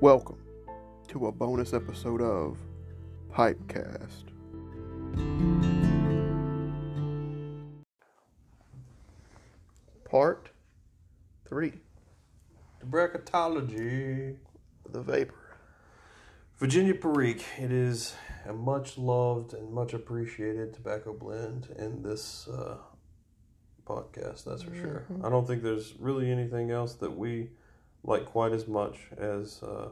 Welcome to a bonus episode of Pipecast. Part 3 The bracketology. The Vapor. Virginia Perique. It is a much loved and much appreciated tobacco blend in this uh, podcast, that's for sure. I don't think there's really anything else that we like quite as much as uh,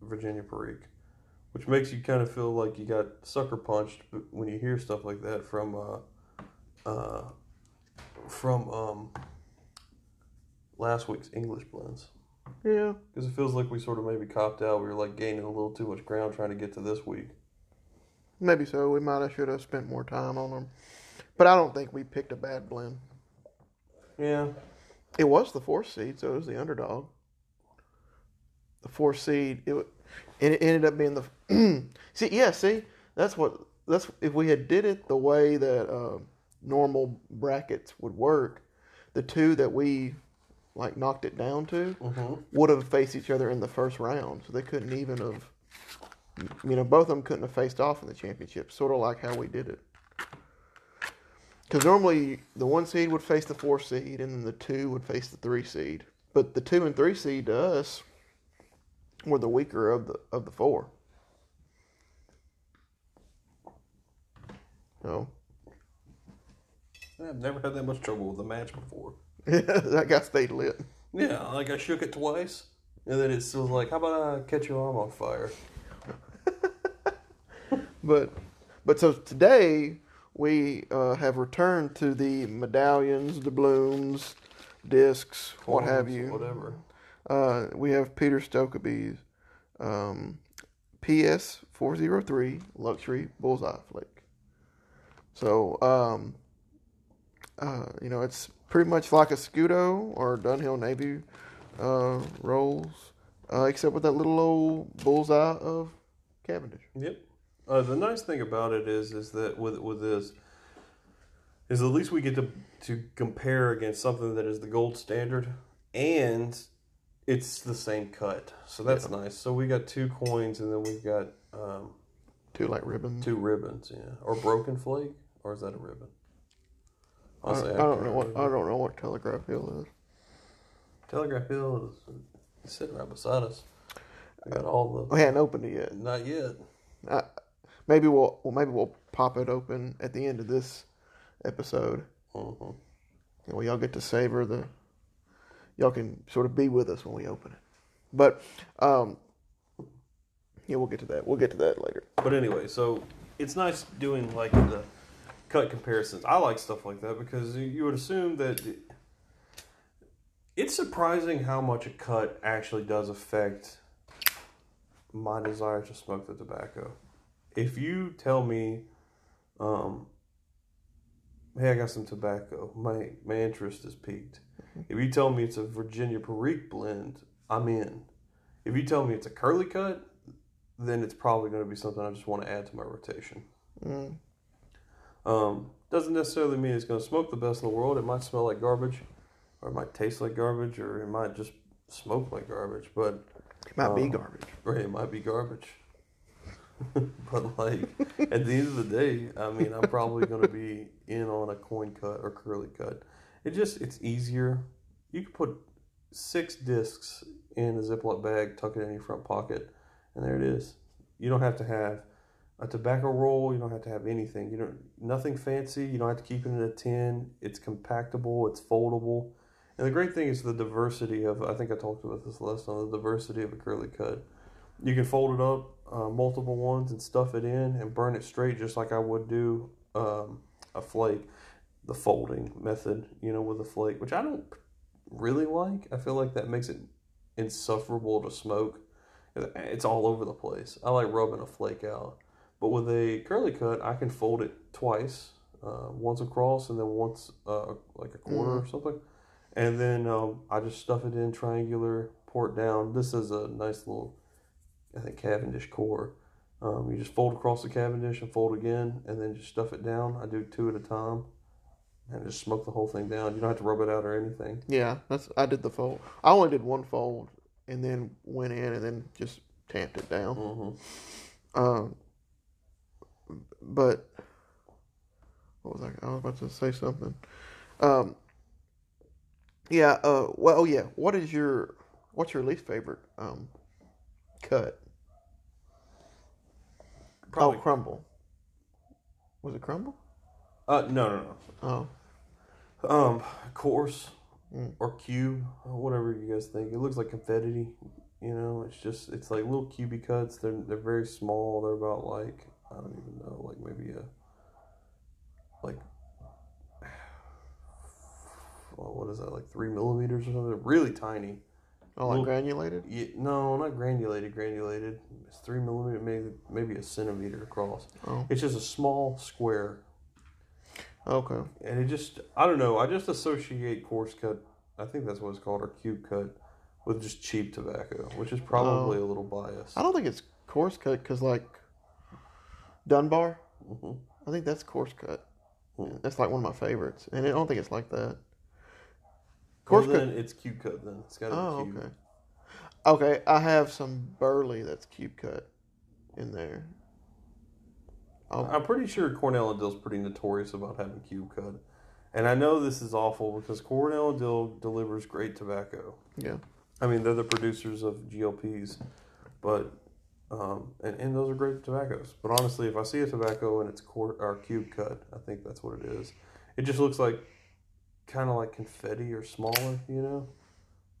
Virginia Perique, which makes you kind of feel like you got sucker punched when you hear stuff like that from uh, uh, from um, last week's English blends. Yeah, Because it feels like we sort of maybe copped out. We were like gaining a little too much ground trying to get to this week. maybe so. We might have should have spent more time on them. But I don't think we picked a bad blend. Yeah. It was the fourth seed, so it was the underdog. The fourth seed, it, and it ended up being the. see, yeah, see, that's what that's if we had did it the way that uh, normal brackets would work, the two that we like knocked it down to Mm-hmm. would have faced each other in the first round, so they couldn't even have. You know, both of them couldn't have faced off in the championship, sort of like how we did it. Because normally the one seed would face the four seed, and then the two would face the three seed. But the two and three seed to us were the weaker of the of the four. So I've never had that much trouble with a match before. that guy stayed lit. Yeah, like I shook it twice, and then it was like, how about I catch your arm on fire? But but so today we uh, have returned to the medallions, doubloons, discs, what have you. Whatever. Uh, we have Peter Stokkebye's um, PS four zero three luxury bullseye flake. So um, uh, you know it's pretty much like a Scudo or Dunhill Navy uh, rolls, uh, except with that little old bullseye of Cavendish. Yep. Uh, the nice thing about it is, is that with with this, is at least we get to to compare against something that is the gold standard, and it's the same cut. So that's nice. So we got two coins, and then we've got um, Two like ribbons. two ribbons. Yeah, or broken flake, or is that a ribbon? I don't, I don't know what. I don't know what Telegraph Hill is. Telegraph Hill is sitting right beside us. We got all the. We hadn't opened it yet. not yet. Maybe we'll well, maybe we'll pop it open at the end of this episode. hmm And we all get to savor the. Y'all can sort of be with us when we open it. But um, yeah, we'll get to that. We'll get to that later. But anyway, so it's nice doing like the cut comparisons. I like stuff like that because you- you would assume that it- it's surprising how much a cut actually does affect my desire to smoke the tobacco. If you tell me, um, hey, I got some tobacco, my my interest is piqued. If you tell me it's a Virginia Perique blend, I'm in. If you tell me it's a curly cut, then it's probably going to be something I just want to add to my rotation. Mm. Um, doesn't necessarily mean it's going to smoke the best in the world. It might smell like garbage, or it might taste like garbage, or it might just smoke like garbage. But It might be Oh. garbage. Right, it might be garbage. but like at the end of the day, I mean, I'm probably going to be in on a coin cut or curly cut. It just it's easier. You can put six discs in a Ziploc bag, tuck it in your front pocket, and there it is. You don't have to have a tobacco roll. You don't have to have anything. You don't nothing fancy. You don't have to keep it in a tin. It's compactable. It's foldable. And the great thing is the diversity of. I think I talked about this last time. The diversity of a curly cut. You can fold it up, uh, multiple ones, and stuff it in and burn it straight, just like I would do um, a flake. The folding method, you know, with a flake, which I don't really like. I feel like that makes it insufferable to smoke. It's all over the place. I like rubbing a flake out. But with a curly cut, I can fold it twice, uh, once across and then once uh, like a quarter or something, and then um, I just stuff it in triangular, pour it down. This is a nice little, I think Cavendish core. Um, you just fold across the Cavendish and fold again, and then just stuff it down. I do two at a time, and just smoke the whole thing down. You don't have to rub it out or anything. Yeah, that's I did the fold. I only did one fold, and then went in and then just tamped it down. Mm-hmm. Um, but what was I? I was about to say something. Um, yeah. Uh, well, yeah. What is your what's your least favorite um, cut? Probably. Oh, crumble. Was it crumble? Uh, no, no, no. Oh. Um, coarse Mm. or cube, whatever you guys think. It looks like confetti. You know, it's just it's like little cubey cuts. They're they're very small. They're about like I don't even know, like maybe a like well, what is that? Like three millimeters or something. They're really tiny. Oh, like granulated. Yeah, no, not granulated. Granulated. It's three millimeter, maybe maybe a centimeter across. Oh. It's just a small square Okay. and it just I don't know. I just associate coarse cut. I think that's what it's called, or cube cut, with just cheap tobacco, which is probably a little biased. I don't think it's coarse cut because like Dunbar. Mhm. I think that's coarse cut. Hmm. That's like one of my favorites, and I don't think it's like that. Well, then cut. it's cube cut. Then it's got to Oh, be cube. okay. Okay, I have some burley that's cube cut in there. Oh, I'm pretty sure Cornell and Diehl's pretty notorious about having cube cut, and I know this is awful because Cornell and Dill delivers great tobacco. yeah. I mean, they're the producers of GLPs, but um, and, and those are great tobaccos. But honestly, if I see a tobacco and it's core or cube cut, I think that's what it is. It just looks like kind of like confetti or smaller, you know.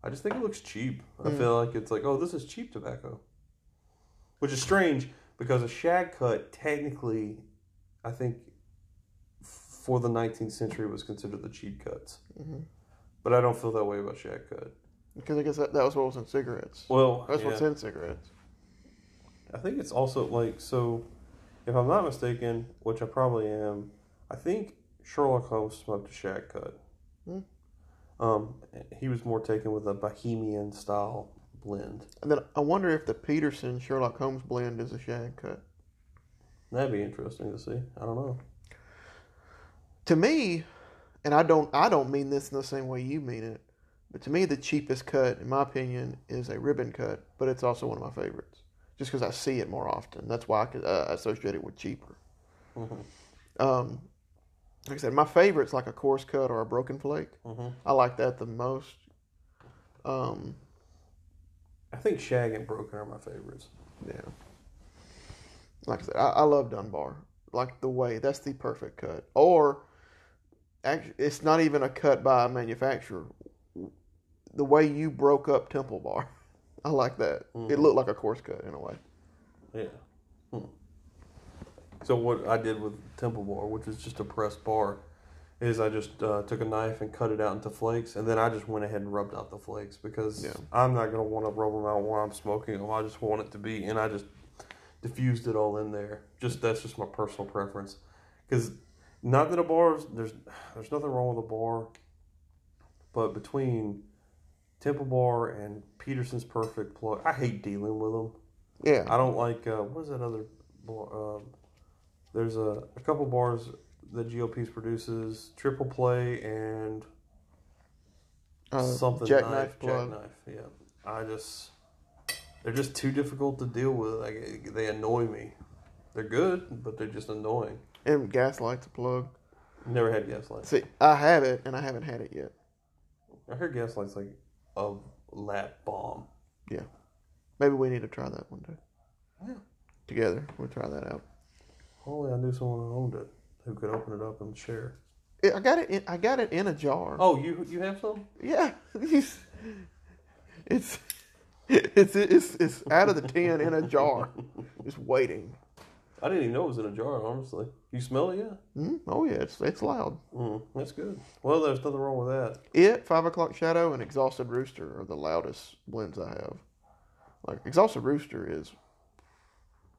I just think it looks cheap. I Mm. feel like it's like, oh, this is cheap tobacco, which is strange because a shag cut technically, I think, for the 19th century was considered the cheap cuts. hmm But I don't feel that way about shag cut. Because I guess that, that was what was in cigarettes. Well, That's yeah. what's in cigarettes. I think it's also like so. If I'm not mistaken, which I probably am, I think Sherlock Holmes smoked a shag cut. Hmm. Um, he was more taken with a Bohemian style blend. And then I wonder if the Peterson Sherlock Holmes blend is a shag cut. That'd be interesting to see. I don't know. To me, and I don't I don't mean this in the same way you mean it, but to me the cheapest cut, in my opinion, is a ribbon cut. But it's also one of my favorites, just because I see it more often. That's why I could uh, associate it with cheaper. Mhm. Um, like I said, my favorite's like a coarse cut or a broken flake. Mhm. I like that the most. Um, I think shag and broken are my favorites. yeah. Like I said, I, I love Dunbar. Like the way that's the perfect cut. Or, actually, it's not even a cut by a manufacturer. The way you broke up Temple Bar, I like that. It Mhm. looked like a coarse cut in a way. Yeah. So what I did with Temple Bar, which is just a pressed bar, is I just uh, took a knife and cut it out into flakes, and then I just went ahead and rubbed out the flakes because Yeah. I'm not gonna want to rub them out while I'm smoking them. I just want it to be, and I just diffused it all in there. Just that's just my personal preference, because not that a bar's there's there's nothing wrong with a bar, but between Temple Bar and Peterson's Perfect Plug, I hate dealing with them. Yeah. I don't like uh, what is that other bar? Um, there's a, a couple bars that GLPs produces, Triple Play and Uh, something jackknife. Jackknife, yeah. I just they're just too difficult to deal with. Like they annoy me. They're good, but they're just annoying. And Gaslight's a plug. Never had Gaslight. See, I have it, and I haven't had it yet. I heard Gaslight's like a lat bomb. Yeah. Maybe we need to try that one day. Yeah. Together, we'll try that out. Only I knew someone who owned it who could open it up and share. It, I got it. In, I got it in a jar. Oh, you you have some? Yeah, it's it's it's it's, it's out of the tin in a jar, just waiting. I didn't even know it was in a jar. Honestly, you smell it yet? Mm, oh yeah, it's it's loud. Mm, that's good. Well, there's nothing wrong with that. It, Five O'clock Shadow, and Exhausted Rooster are the loudest blends I have. Like Exhausted Rooster is,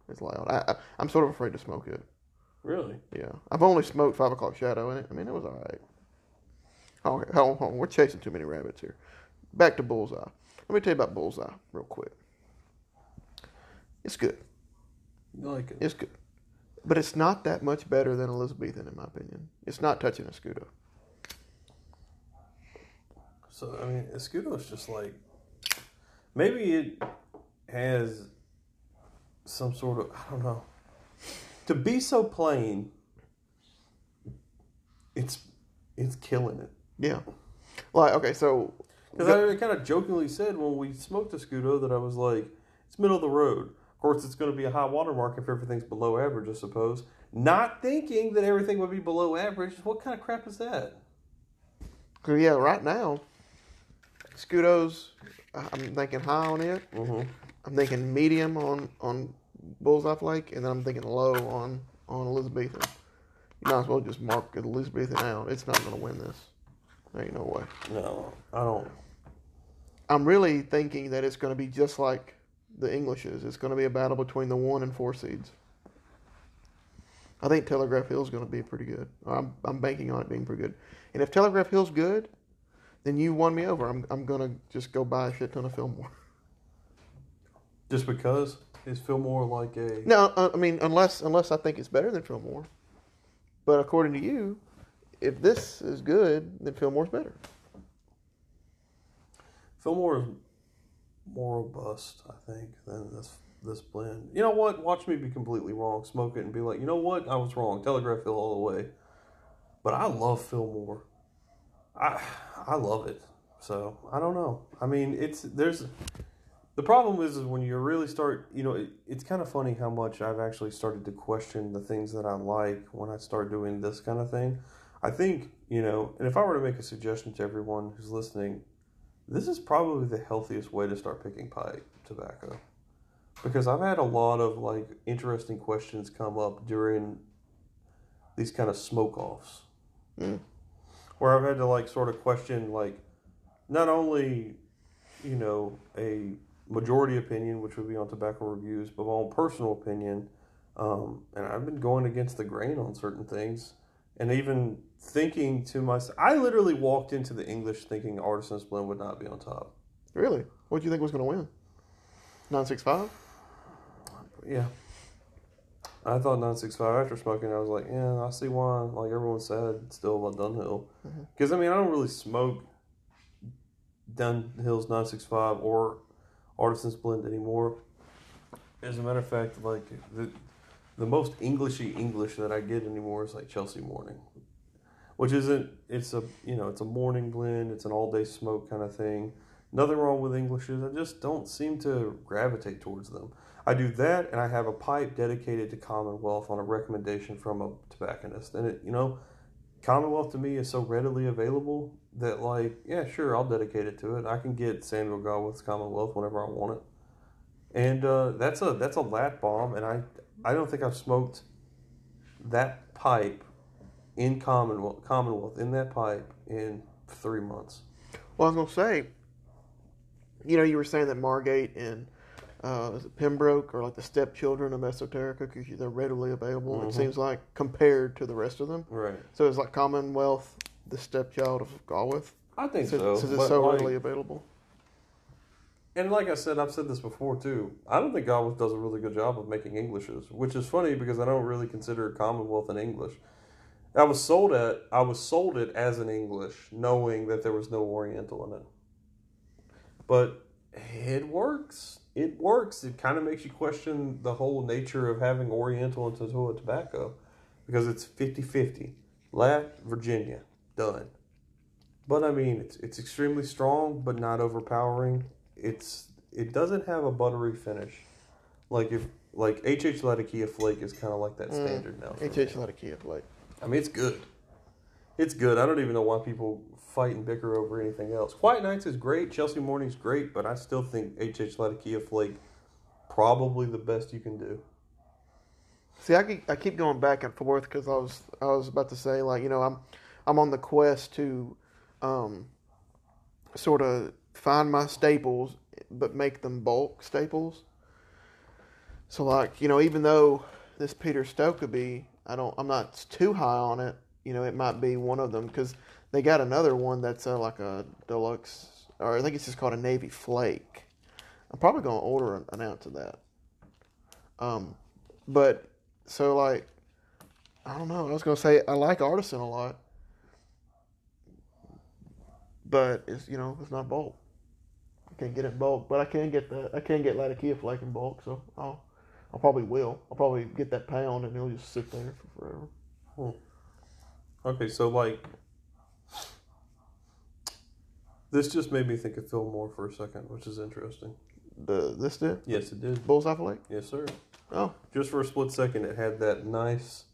it's loud. I, I I'm sort of afraid to smoke it. Really? Yeah, I've only smoked Five O'clock Shadow, in it, I mean it was all right. Okay, hold on, hold on, we're chasing too many rabbits here. Back to Bullseye. Let me tell you about Bullseye real quick. It's good. You like it? It's good. But it's not that much better than Elizabethan, in my opinion. It's not touching a Scudo. So I mean, Escudo is just like Maybe it has some sort of I don't know. To be so plain, it's it's killing it. Yeah. Like okay, so Because I kind of jokingly said when we smoked a Scudo that I was like, it's middle of the road. Of course, it's going to be a high water mark if everything's below average, I suppose. Not thinking that everything would be below average. What kind of crap is that? yeah, right now, Scudos, I'm thinking high on it. Mm-hmm. I'm thinking medium on on Bullseye Flake, and then I'm thinking low on on Elizabethan. You might as well just mark Elizabethan out. It's not going to win this. There ain't no way. No, I don't. I'm really thinking that it's going to be just like the Englishes. It's going to be a battle between the one and four seeds. I think Telegraph Hill's is going to be pretty good. I'm, I'm banking on it being pretty good. And if Telegraph Hill's good, then you won me over. I'm, I'm going to just go buy a shit ton of Fillmore. Just because is Fillmore like a No, uh, I mean unless unless I think it's better than Fillmore. But according to you, if this is good, then Fillmore's better. Fillmore is more robust, I think, than this this blend. You know what? Watch me be completely wrong. Smoke it and be like, you know what? I was wrong. Telegraph Hill all the way. But I love Fillmore. I I love it. So I don't know. I mean, it's there's the problem is, is when you really start. You know, it, it's kind of funny how much I've actually started to question the things that I like when I start doing this kind of thing. I think you know, and if I were to make a suggestion to everyone who's listening, this is probably the healthiest way to start picking pipe tobacco because I've had a lot of like interesting questions come up during these kind of smoke offs Mm. where I've had to like sort of question like not only you know a majority opinion which would be on tobacco reviews but my own personal opinion um, and I've been going against the grain on certain things and even thinking to myself I literally walked into the English thinking Artisan's Blend would not be on top Really? What do you think was going to win? Nine six five. Yeah. I thought 965 after smoking, I was like, yeah, I see why, like everyone said, still about Dunhill. Because, I mean, I don't really smoke Dunhill's 965 or Artisan's Blend anymore. As a matter of fact, like, the, the most Englishy English that I get anymore is like Chelsea Morning. Which isn't, it's a, you know, it's a morning blend, it's an all day smoke kind of thing. Nothing wrong with Englishes. I just don't seem to gravitate towards them. I do that, and I have a pipe dedicated to Commonwealth on a recommendation from a tobacconist. And it, you know, Commonwealth to me is so readily available that, like, yeah, sure, I'll dedicate it to it. I can get Samuel Gawith's Commonwealth whenever I want it, and uh, that's a that's a lat bomb. And I I don't think I've smoked that pipe in Commonwealth Commonwealth in that pipe in three months. Well, I was to say, you know, you were saying that Margate and uh, is it Pembroke are like the stepchildren of Esoterica because they're readily available. Mhm. It seems like compared to the rest of them. Right. So it's like Commonwealth, the stepchild of Gawith, I think since, so. since it's so like- readily available. And like I said, I've said this before too. I don't think Gawith does a really good job of making Englishes, which is funny because I don't really consider Commonwealth an English. I was sold at I was sold it as an English, knowing that there was no Oriental in it. But it works. It works. It kind of makes you question the whole nature of having Oriental and Totoa tobacco because it's 50-50. Lat, Virginia, done. But I mean, it's it's extremely strong, but not overpowering. It's it doesn't have a buttery finish, like if like HH Latakia Flake is kind of like that Mm. standard now. for me. HH not a key like. I mean, it's good. It's good. I don't even know why people fight and bicker over anything else. Quiet Nights is great. Chelsea Morning's great, but I still think HH Latakia Flake probably the best you can do. See, I keep, I keep going back and forth because I was I was about to say like you know I'm I'm on the quest to um, sort of find my staples but make them bulk staples. So like you know even though this Peter Stokkebye I don't I'm not too high on it you know it might be one of them because they got another one that's uh, like a deluxe or I think it's just called a Navy Flake. I'm probably gonna order an, an ounce of that. Um, but so like, I don't know. I was gonna say I like Artisan a lot, but it's you know it's not bulk. I can't get it in bulk, but I can get the I can get Latakia flake in bulk, so I'll I probably will. I'll probably get that pound and it'll just sit there for forever. Okay, so like this just made me think of Fillmore for a second, which is interesting. The this did Yes, it did. bullseye flake. Yes, sir. Oh, Just for a split second, it had that nice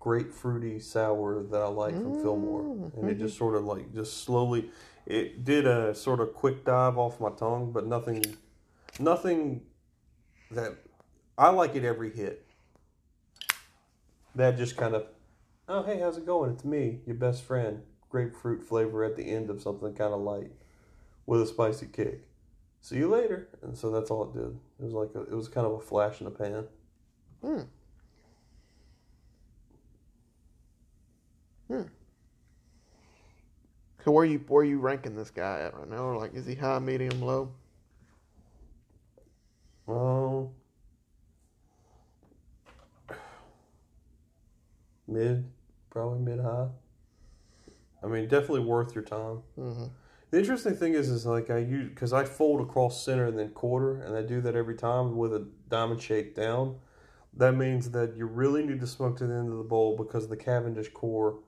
grapefruity sour that I like from Fillmore, mm-hmm. and it just sort of like just slowly. It did a sort of quick dive off my tongue, but nothing, nothing that I like it every hit. That just kind of, oh hey, how's it going? It's me, your best friend. Grapefruit flavor at the end of something kind of light, with a spicy kick. See you later. And so that's all it did. It was like a, it was kind of a flash in the pan. Hmm. Hmm. So where you where you ranking this guy at right now? Or like, is he high, medium, low? Um, mid, probably mid high. I mean, definitely worth your time. Mm-hmm. The interesting thing is, is like I use because I fold across center and then quarter, and I do that every time with a diamond shake down. That means that you really need to smoke to the end of the bowl because the Cavendish core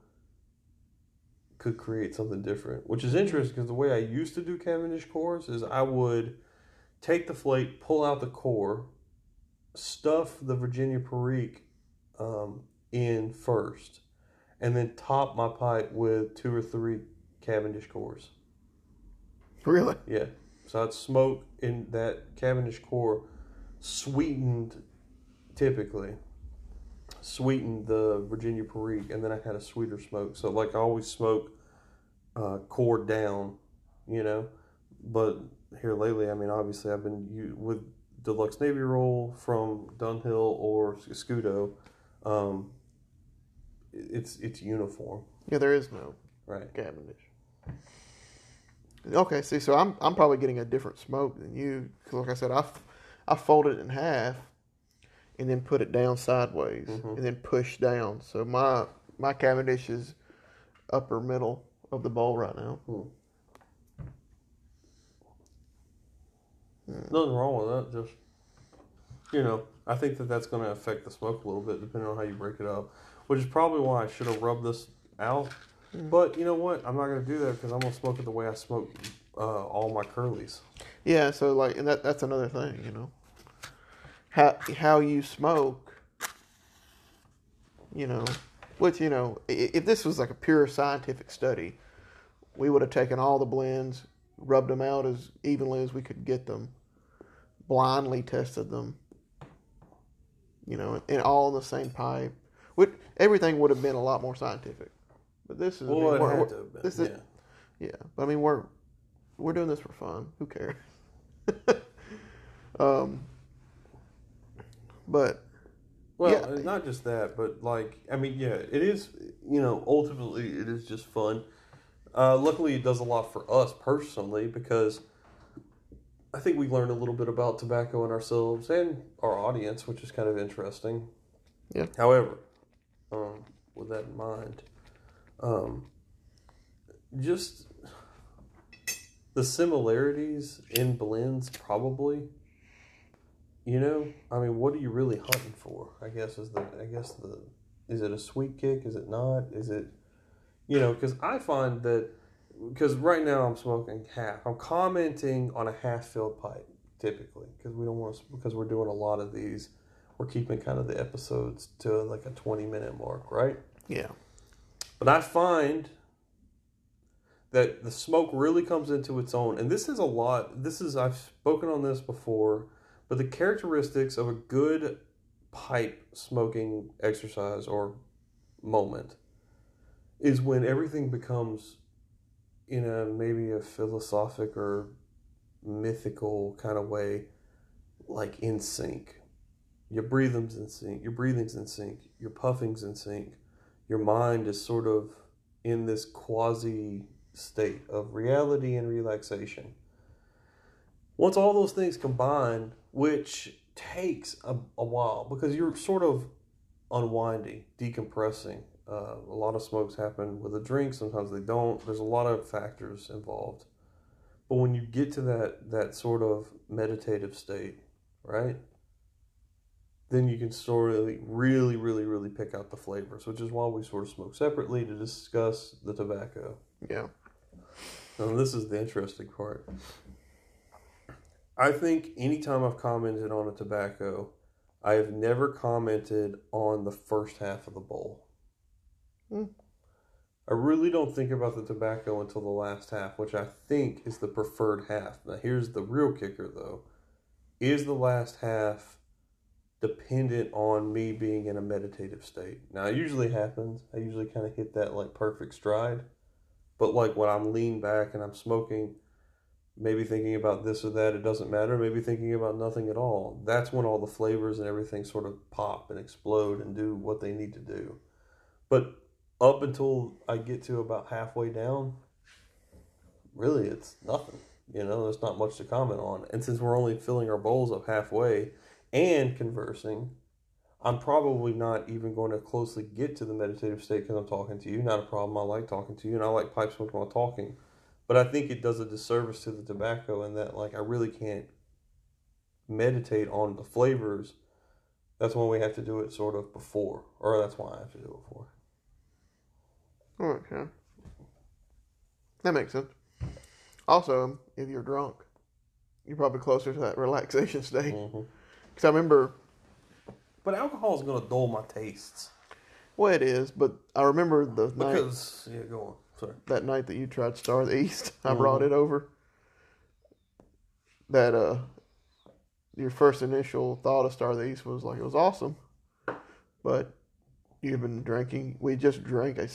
could create something different, which is interesting because the way I used to do Cavendish cores is I would take the flake, pull out the core, stuff the Virginia Perique um, in first, and then top my pipe with two or three Cavendish cores. Really? Yeah. So I'd smoke in that Cavendish core, sweetened typically, sweetened the Virginia Perique, and then I had a sweeter smoke. So like I always smoke uh, core down, you know. But here lately, I mean, obviously I've been u- with Deluxe Navy Roll from Dunhill or Scudo. Um, it's it's uniform, Yeah, there is no right? Cavendish. Okay, see, so I'm I'm probably getting a different smoke than you because, like I said, I f- I folded it in half and then put it down sideways mm-hmm. and then push down. So my my Cavendish is upper middle of the bowl right now. Hmm. Hmm. Nothing wrong with that. Just you know, I think that that's going to affect the smoke a little bit, depending on how you break it up. Which is probably why I should have rubbed this out. But you know what? I'm not going to do that because I'm going to smoke it the way I smoke uh, all my curlies. Yeah, so like, and that that's another thing, you know, how how you smoke, you know, which you know, if this was like a pure scientific study, we would have taken all the blends, rubbed them out as evenly as we could get them, blindly tested them, you know, and all in the same pipe. Which everything would have been a lot more scientific. But this is, I mean, Well, it we're- had we're- to have been. this is- yeah. yeah, but I mean we're we're doing this for fun. Who cares? um, but Well, Yeah. not just that, but like, I mean, yeah, it is, you know, ultimately it is just fun. Uh, luckily, it does a lot for us personally because I think we learned a little bit about tobacco and ourselves and our audience, which is kind of interesting. Yeah. However, um, with that in mind, um, just the similarities in blends probably you know, I mean, what are you really hunting for? I guess is the I guess the is it a sweet kick? Is it not? Is it you know? Because I find that because right now I'm smoking half. I'm commenting on a half filled pipe typically because we don't want because we're doing a lot of these. We're keeping kind of the episodes to like a 20 minute mark, right? yeah, But I find that the smoke really comes into its own. And this is a lot. This is, I've spoken on this before, but the characteristics of a good pipe smoking exercise or moment is when everything becomes in a maybe a philosophic or mythical kind of way, like in sync. Your breathing's in sync. Your breathing's in sync. Your puffing's in sync your mind is sort of in this quasi state of reality and relaxation. Once all those things combine, which takes a, a while because you're sort of unwinding, decompressing. Uh, a lot of smokes happen with a drink, sometimes they don't. There's a lot of factors involved. But when you get to that that sort of meditative state, right? Then you can sort of really, really, really pick out the flavors, which is why we sort of smoke separately to discuss the tobacco. Yeah. And this is the interesting part. I think anytime I've commented on a tobacco, I have never commented on the first half of the bowl. Hmm. I really don't think about the tobacco until the last half, which I think is the preferred half. Now, here's the real kicker though. Is the last half dependent on me being in a meditative state? Now, it usually happens. I usually kind of hit that like perfect stride. But like when I'm lean back and I'm smoking, maybe thinking about this or that, it doesn't matter. Maybe thinking about nothing at all. That's when all the flavors and everything sort of pop and explode and do what they need to do. But up until I get to about halfway down, really it's nothing. You know, there's not much to comment on. And since we're only filling our bowls up halfway and conversing, I'm probably not even going to closely get to the meditative state because I'm talking to you. Not a problem. I like talking to you, and I like pipe smoking while talking. But I think it does a disservice to the tobacco in that, like, I really can't meditate on the flavors. That's when we have to do it sort of before, or that's why I have to do it before. Okay. That makes sense. Also, if you're drunk, you're probably closer to that relaxation state. hmm Because I remember, But alcohol is going to dull my tastes well, it is, but I remember the night, because yeah, go on. Sorry. that night that you tried Star of the East. I brought it over. That uh, your first initial thought of Star of the East was like it was awesome, but you've been drinking. We just drank a,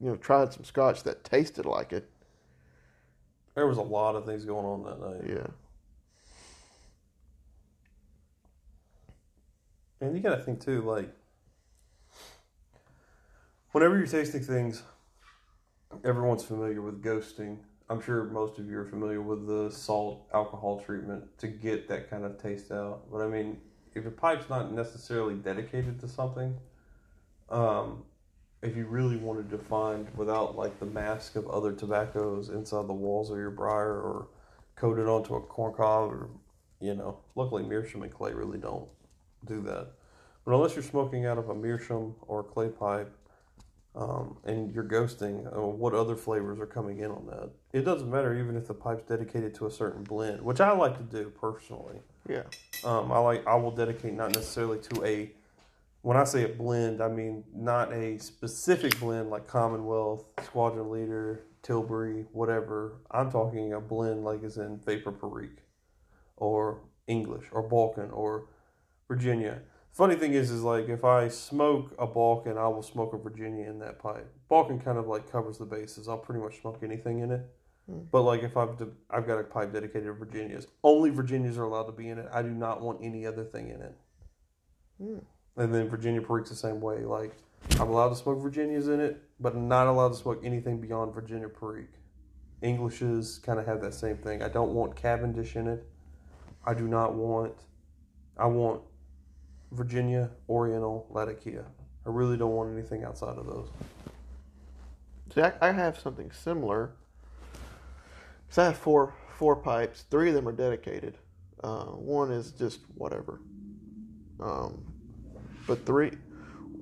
you know, tried some scotch that tasted like it. There was a lot of things going on that night. Yeah. And you got to think too, like, whenever you're tasting things, everyone's familiar with ghosting. I'm sure most of you are familiar with the salt alcohol treatment to get that kind of taste out. But I mean, if your pipe's not necessarily dedicated to something, um, if you really wanted to find without like the mask of other tobaccos inside the walls of your briar or coated onto a corn cob or you know, luckily Meerschaum and clay really don't do that. But unless you're smoking out of a meerschaum or a clay pipe, um, and you're ghosting, uh, what other flavors are coming in on that? It doesn't matter even if the pipe's dedicated to a certain blend, which I like to do personally. Yeah. Um, I like I will dedicate not necessarily to a when I say a blend, I mean not a specific blend like Commonwealth, Squadron Leader, Tilbury, whatever. I'm talking a blend like is in Vapor Perique or English or Balkan or Virginia. Funny thing is, is like if I smoke a Balkan, I will smoke a Virginia in that pipe. Balkan kind of like covers the bases. I'll pretty much smoke anything in it. Hmm. But like if I've de- I've got a pipe dedicated to Virginias, only Virginias are allowed to be in it. I do not want any other thing in it. Hmm. And then Virginia Perique's the same way. Like I'm allowed to smoke Virginias in it, but I'm not allowed to smoke anything beyond Virginia Perique. Englishes kind of have that same thing. I don't want Cavendish in it. I do not want. I want Virginia, Oriental, Latakia. I really don't want anything outside of those. See, I, I have something similar. Cause I have four four pipes. Three of them are dedicated. Uh, one is just whatever. Um, but three,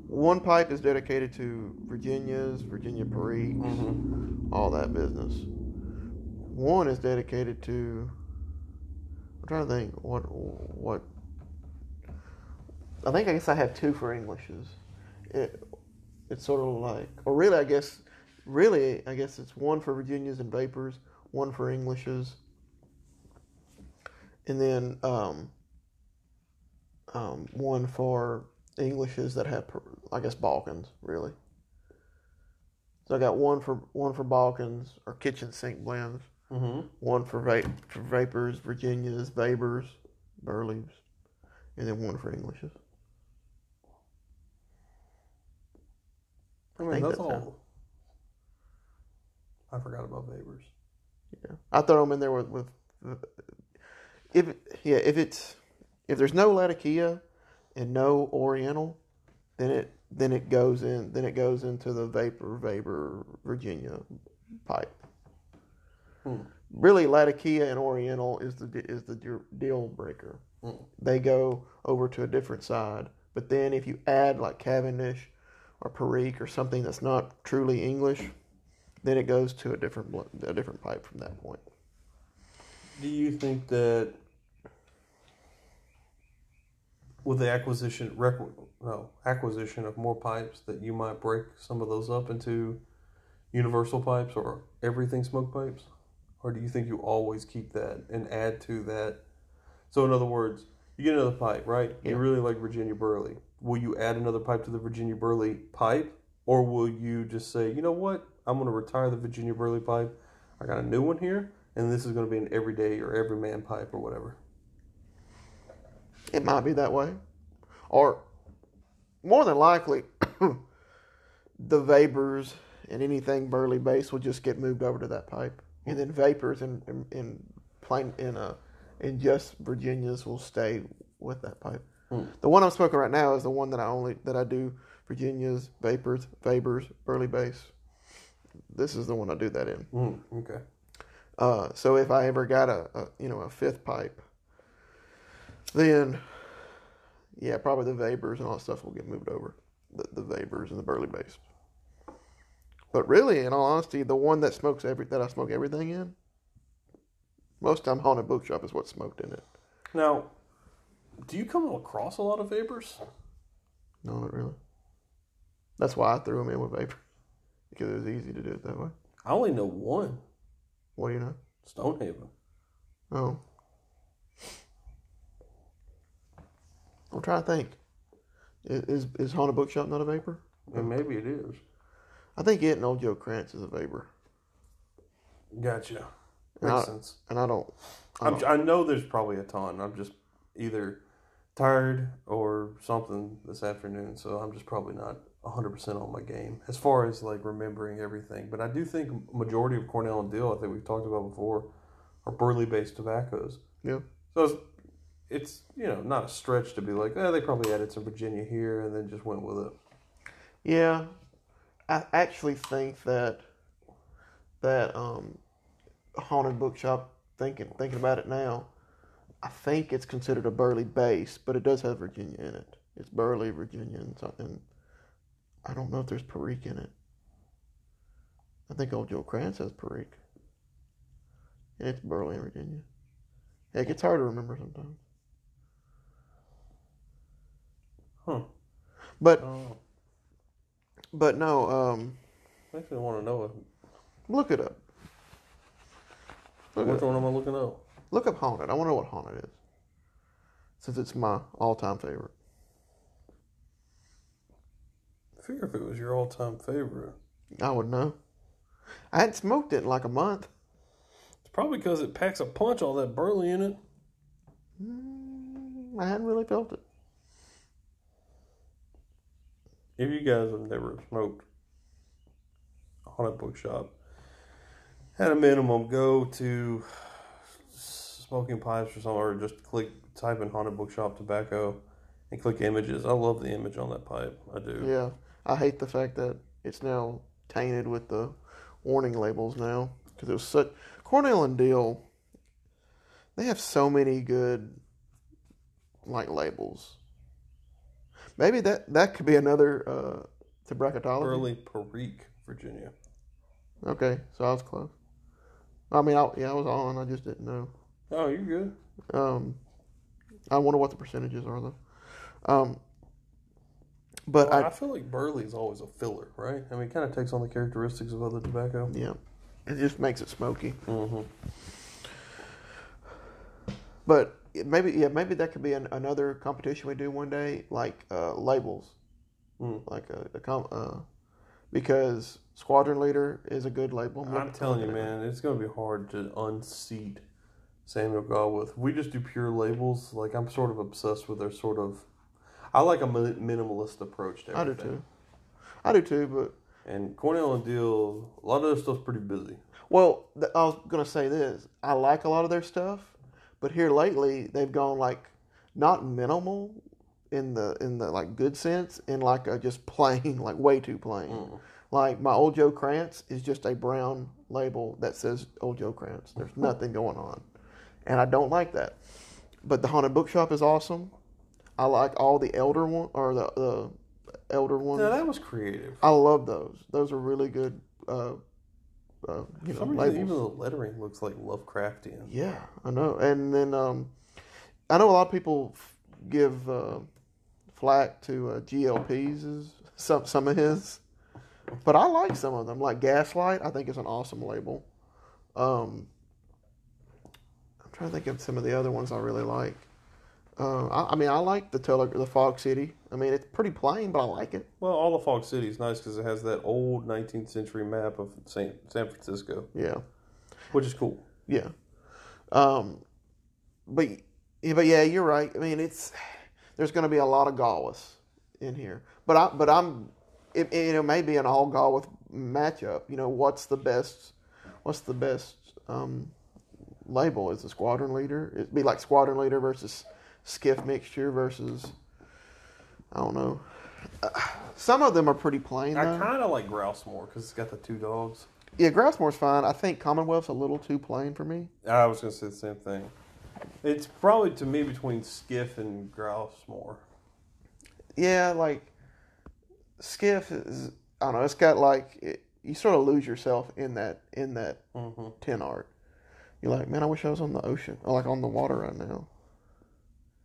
one pipe is dedicated to Virginias, Virginia Perique, Mm-hmm. all that business. One is dedicated to. I'm trying to think what what. I think I guess I have two for Englishes. It it's sort of like, or really, I guess, really, I guess it's one for Virginias and Vapors, one for Englishes, and then um, um, one for Englishes that have, I guess, Balkans, really. So I got one for one for Balkans or kitchen sink blends, Mm-hmm. one for va- for Vapors, Virginias, Vapors, Burleys, and then one for Englishes. I mean, think that's that's all. I forgot about Vapors. Yeah, I throw them in there with, with if yeah if it's if there's no Latakia and no Oriental, then it then it goes in then it goes into the Vapor Vapor Virginia pipe. Hmm. really Latakia and Oriental is the is the deal- deal breaker. Mm. They go over to a different side. But then if you add like Cavendish or Perique or something that's not truly English, then it goes to a different a different pipe from that point. Do you think that with the acquisition, rec- no acquisition of more pipes, that you might break some of those up into universal pipes or everything smoke pipes, or do you think you always keep that and add to that? So, in other words, you get another pipe, right? You really like Virginia Burley. Will you add another pipe to the Virginia Burley pipe, or will you just say, you know what, I'm going to retire the Virginia Burley pipe. I got a new one here, and this is going to be an everyday or everyman pipe or whatever. It might be that way. Or more than likely, the vapors and anything Burley base will just get moved over to that pipe. And then vapors and in, in plain in uh in just Virginias will stay with that pipe. Hmm. The one I'm smoking right now is the one that I only that I do Virginias, vapors, vapors, Burley base. This is the one I do that in. Mm, okay. Uh, so if I ever got a, a you know a fifth pipe, then yeah, probably the vapors and all that stuff will get moved over. The the vapors and the burley base. But really, in all honesty, the one that smokes every that I smoke everything in, most time haunted bookshop is what's smoked in it. Now, do you come across a lot of vapors? No, not really. That's why I threw them in with vapor because it was easy to do it that way. I only know one, What do you know? Stonehaven. Oh, I'm trying to think. Is is, haunted bookshop not a vapor? And maybe it is. I think it and old Joe Krantz is a vapor, Gotcha. And Makes I- sense. and I don't. I I'm, don't I know there's probably a ton. I'm just either tired or something this afternoon, so I'm just probably not 100% on my game as far as like remembering everything. But I do think majority of Cornell and Diehl, I think we've talked about before, are burley based tobaccos. Yeah. So it's, it's you know not a stretch to be like, oh, they probably added some Virginia here and then just went with it. Yeah, I actually think that that um, haunted bookshop. Thinking thinking about it now, I think it's considered a Burley base, but it does have Virginia in it. It's Burley, Virginia, and something. I don't know if there's Perique in it. I think old Joe Krantz has Perique. And it's Burley in Virginia. Yeah, it gets hard to remember sometimes. Huh. But Oh, but no, um, makes me want to know it. look it up. Look it which up. one am I looking up. Look up Haunted. I want to know what Haunted is. Since it's my all time favorite. I figure if it was your all time favorite, I would know. I hadn't smoked it in like a month. it's probably because it packs a punch, all that burley in it. Mm, I hadn't really felt it. If you guys have never smoked haunted bookshop, at a minimum, go to smoking pipes or something, or just click type in haunted bookshop tobacco and click images. I love the image on that pipe. I do. Yeah. I hate the fact that it's now tainted with the warning labels now. Because it was such. Cornell and Diehl, they have so many good, like, labels. Maybe that, that could be another uh, to bracketology. Burley Perique, Virginia. Okay, so I was close. I mean, I, yeah, I was on. I just didn't know. Oh, you're good. Um, I wonder what the percentages are though. Um, but Well, I, I, feel like Burley is always a filler, right? I mean, it kind of takes on the characteristics of other tobacco. yeah, it just makes it smoky. Mm-hmm. But maybe, yeah, maybe that could be an, another competition we do one day, like uh, labels, Mm. like a, a com- uh, because Squadron Leader is a good label. I'm looking- telling you, looking at it. man, it's gonna be hard to unseat Samuel Gawith. We just do pure labels. Like I'm sort of obsessed with their sort of. I like a minimalist approach to I do too. I do too, but And Cornell and Diehl, a lot of their stuff's pretty busy. Well, th- I was gonna say this. I like a lot of their stuff, but here lately they've gone like not minimal in the in the like good sense, in like a just plain, like way too plain. Mm. Like my Old Joe Krantz is just a brown label that says Old Joe Krantz. There's nothing going on, and I don't like that. But the Haunted Bookshop is awesome. I like all the elder one or the the elder ones. Now that was creative. I love those. Those are really good. Uh, uh, you For know, some reason, even the lettering looks like Lovecraftian. Yeah, I know. And then um, I know a lot of people f- give uh, flack to uh, GLP's some some of his, but I like some of them. Like Gaslight, I think is an awesome label. Um, trying to think of some of the other ones I really like. Uh, I, I mean, I like the tele- the Fog City. I mean, it's pretty plain, but I like it. Well, all the Fog City is nice because it has that old 19th century map of San, San Francisco, Yeah. which is cool. Yeah. Um, but yeah, but yeah, you're right. I mean, it's there's going to be a lot of Gawith's in here, but I but I'm it, it, may be an all Gawith matchup. You know, what's the best? What's the best um, label? Is the squadron leader? It'd be like squadron leader versus skiff mixture versus I don't know. Uh, some of them are pretty plain I kind of like Grousemoor because it's got the two dogs. Yeah, Grousemoor's fine. I think Commonwealth's a little too plain for me. I was going to say the same thing. It's probably to me between Skiff and Grouse more. yeah, like skiff is I don't know. It's got like it, you sort of lose yourself in that in that Mm-hmm. tin art. You're like, man, I wish I was on the ocean or like on the water right now.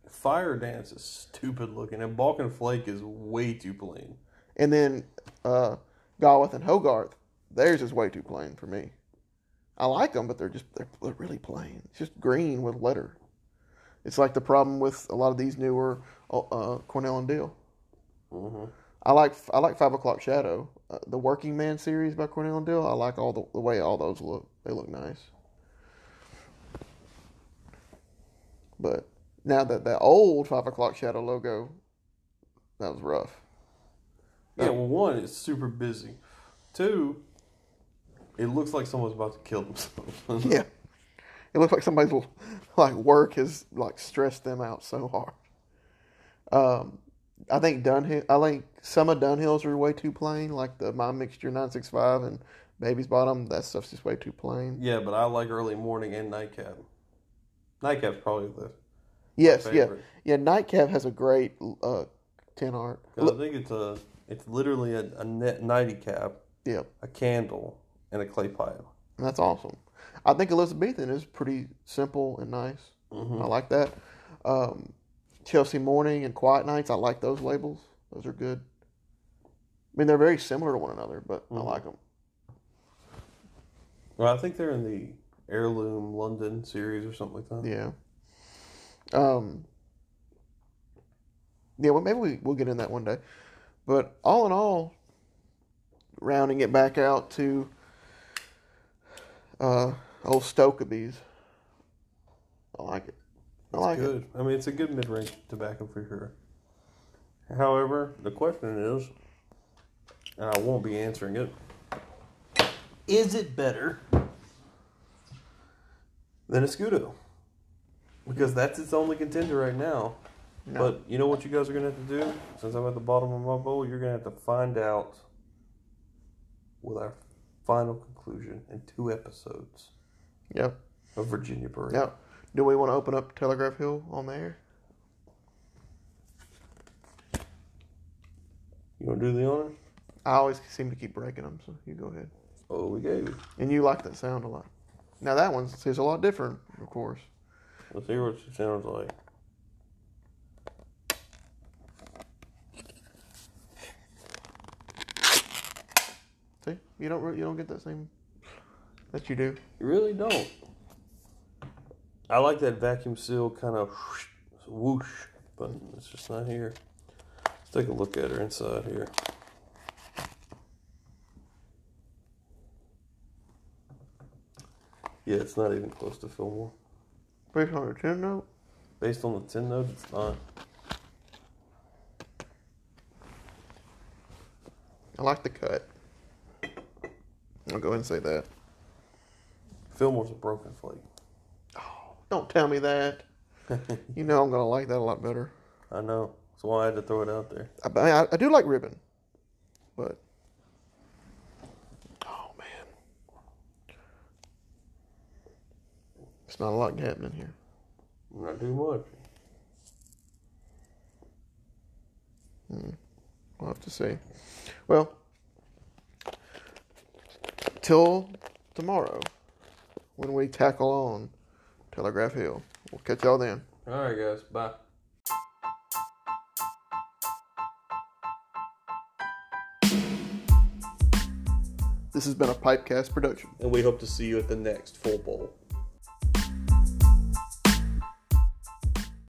Fire Dance is stupid looking, and Balkan Flake is way too plain. And then uh, Gawith and Hoggarth, theirs is way too plain for me. I like them, but they're just they're, they're really plain. It's just green with letter. It's like the problem with a lot of these newer uh, Cornell and Diehl. Mm-hmm. I like I like Five O'clock Shadow, uh, the Working Man series by Cornell and Diehl. I like all the, the way all those look. They look nice. But now that that old Five O'clock Shadow logo, that was rough. Yeah, well, one, it's super busy. Two, it looks like someone's about to kill themselves. Yeah, it looks like somebody's like work has like stressed them out so hard. Um, I think Dunhill. I think some of Dunhills are way too plain, like the My Mixture nine six five and Baby's Bottom. That stuff's just way too plain. yeah, but I like early morning and nightcap. Nightcap's probably the Yes, yeah, yeah. Nightcap has a great uh, tin art. I think it's a, it's literally a, a net nighty cap, Yeah, a candle, and a clay pipe. that's awesome. I think Elizabethan is pretty simple and nice. Mm-hmm. I like that. Um, Chelsea Morning and Quiet Nights. I like those labels. Those are good. I mean, they're very similar to one another, but I Mhm. like them. Well, I think they're in the heirloom London series or something like that. Yeah. Um. Yeah, well, maybe we, we'll get in that one day. But all in all, rounding it back out to uh, old Stokkebye's. I like it. I like it. good. I mean, it's a good mid-range tobacco for sure. However, the question is, and I won't be answering it. Is it better than Escudo? Because that's its only contender right now. No. But you know what you guys are gonna have to do? Since I'm at the bottom of my bowl, you're gonna have to find out with our final conclusion in two episodes Yep. of Virginia Parade. Yep. Do we want to open up Telegraph Hill on there? You wanna do the honor? I always seem to keep breaking them, so you go ahead. Oh, we gave you. And you like that sound a lot. Now that one is a lot different, of course. Let's hear what it sounds like. See, you don't re- you don't get that same that you do. You really don't. I like that vacuum seal kind of whoosh, but it's just not here. Let's take a look at her inside here. Yeah, it's not even close to Fillmore. Based on a tin note. Based on the 10 note, it's not. I like the cut. I'll go ahead and say that. Fillmore's a broken flake. Oh, don't tell me that. You know I'm gonna like that a lot better. I know. That's why I had to throw it out there. I, I, I do like ribbon, but It's not a lot happening here. Not too much. Hmm. We'll have to see. Well, till tomorrow when we tackle on Telegraph Hill. We'll catch y'all then. All right, guys. Bye. This has been a Pipecast production. And we hope to see you at the next full bowl.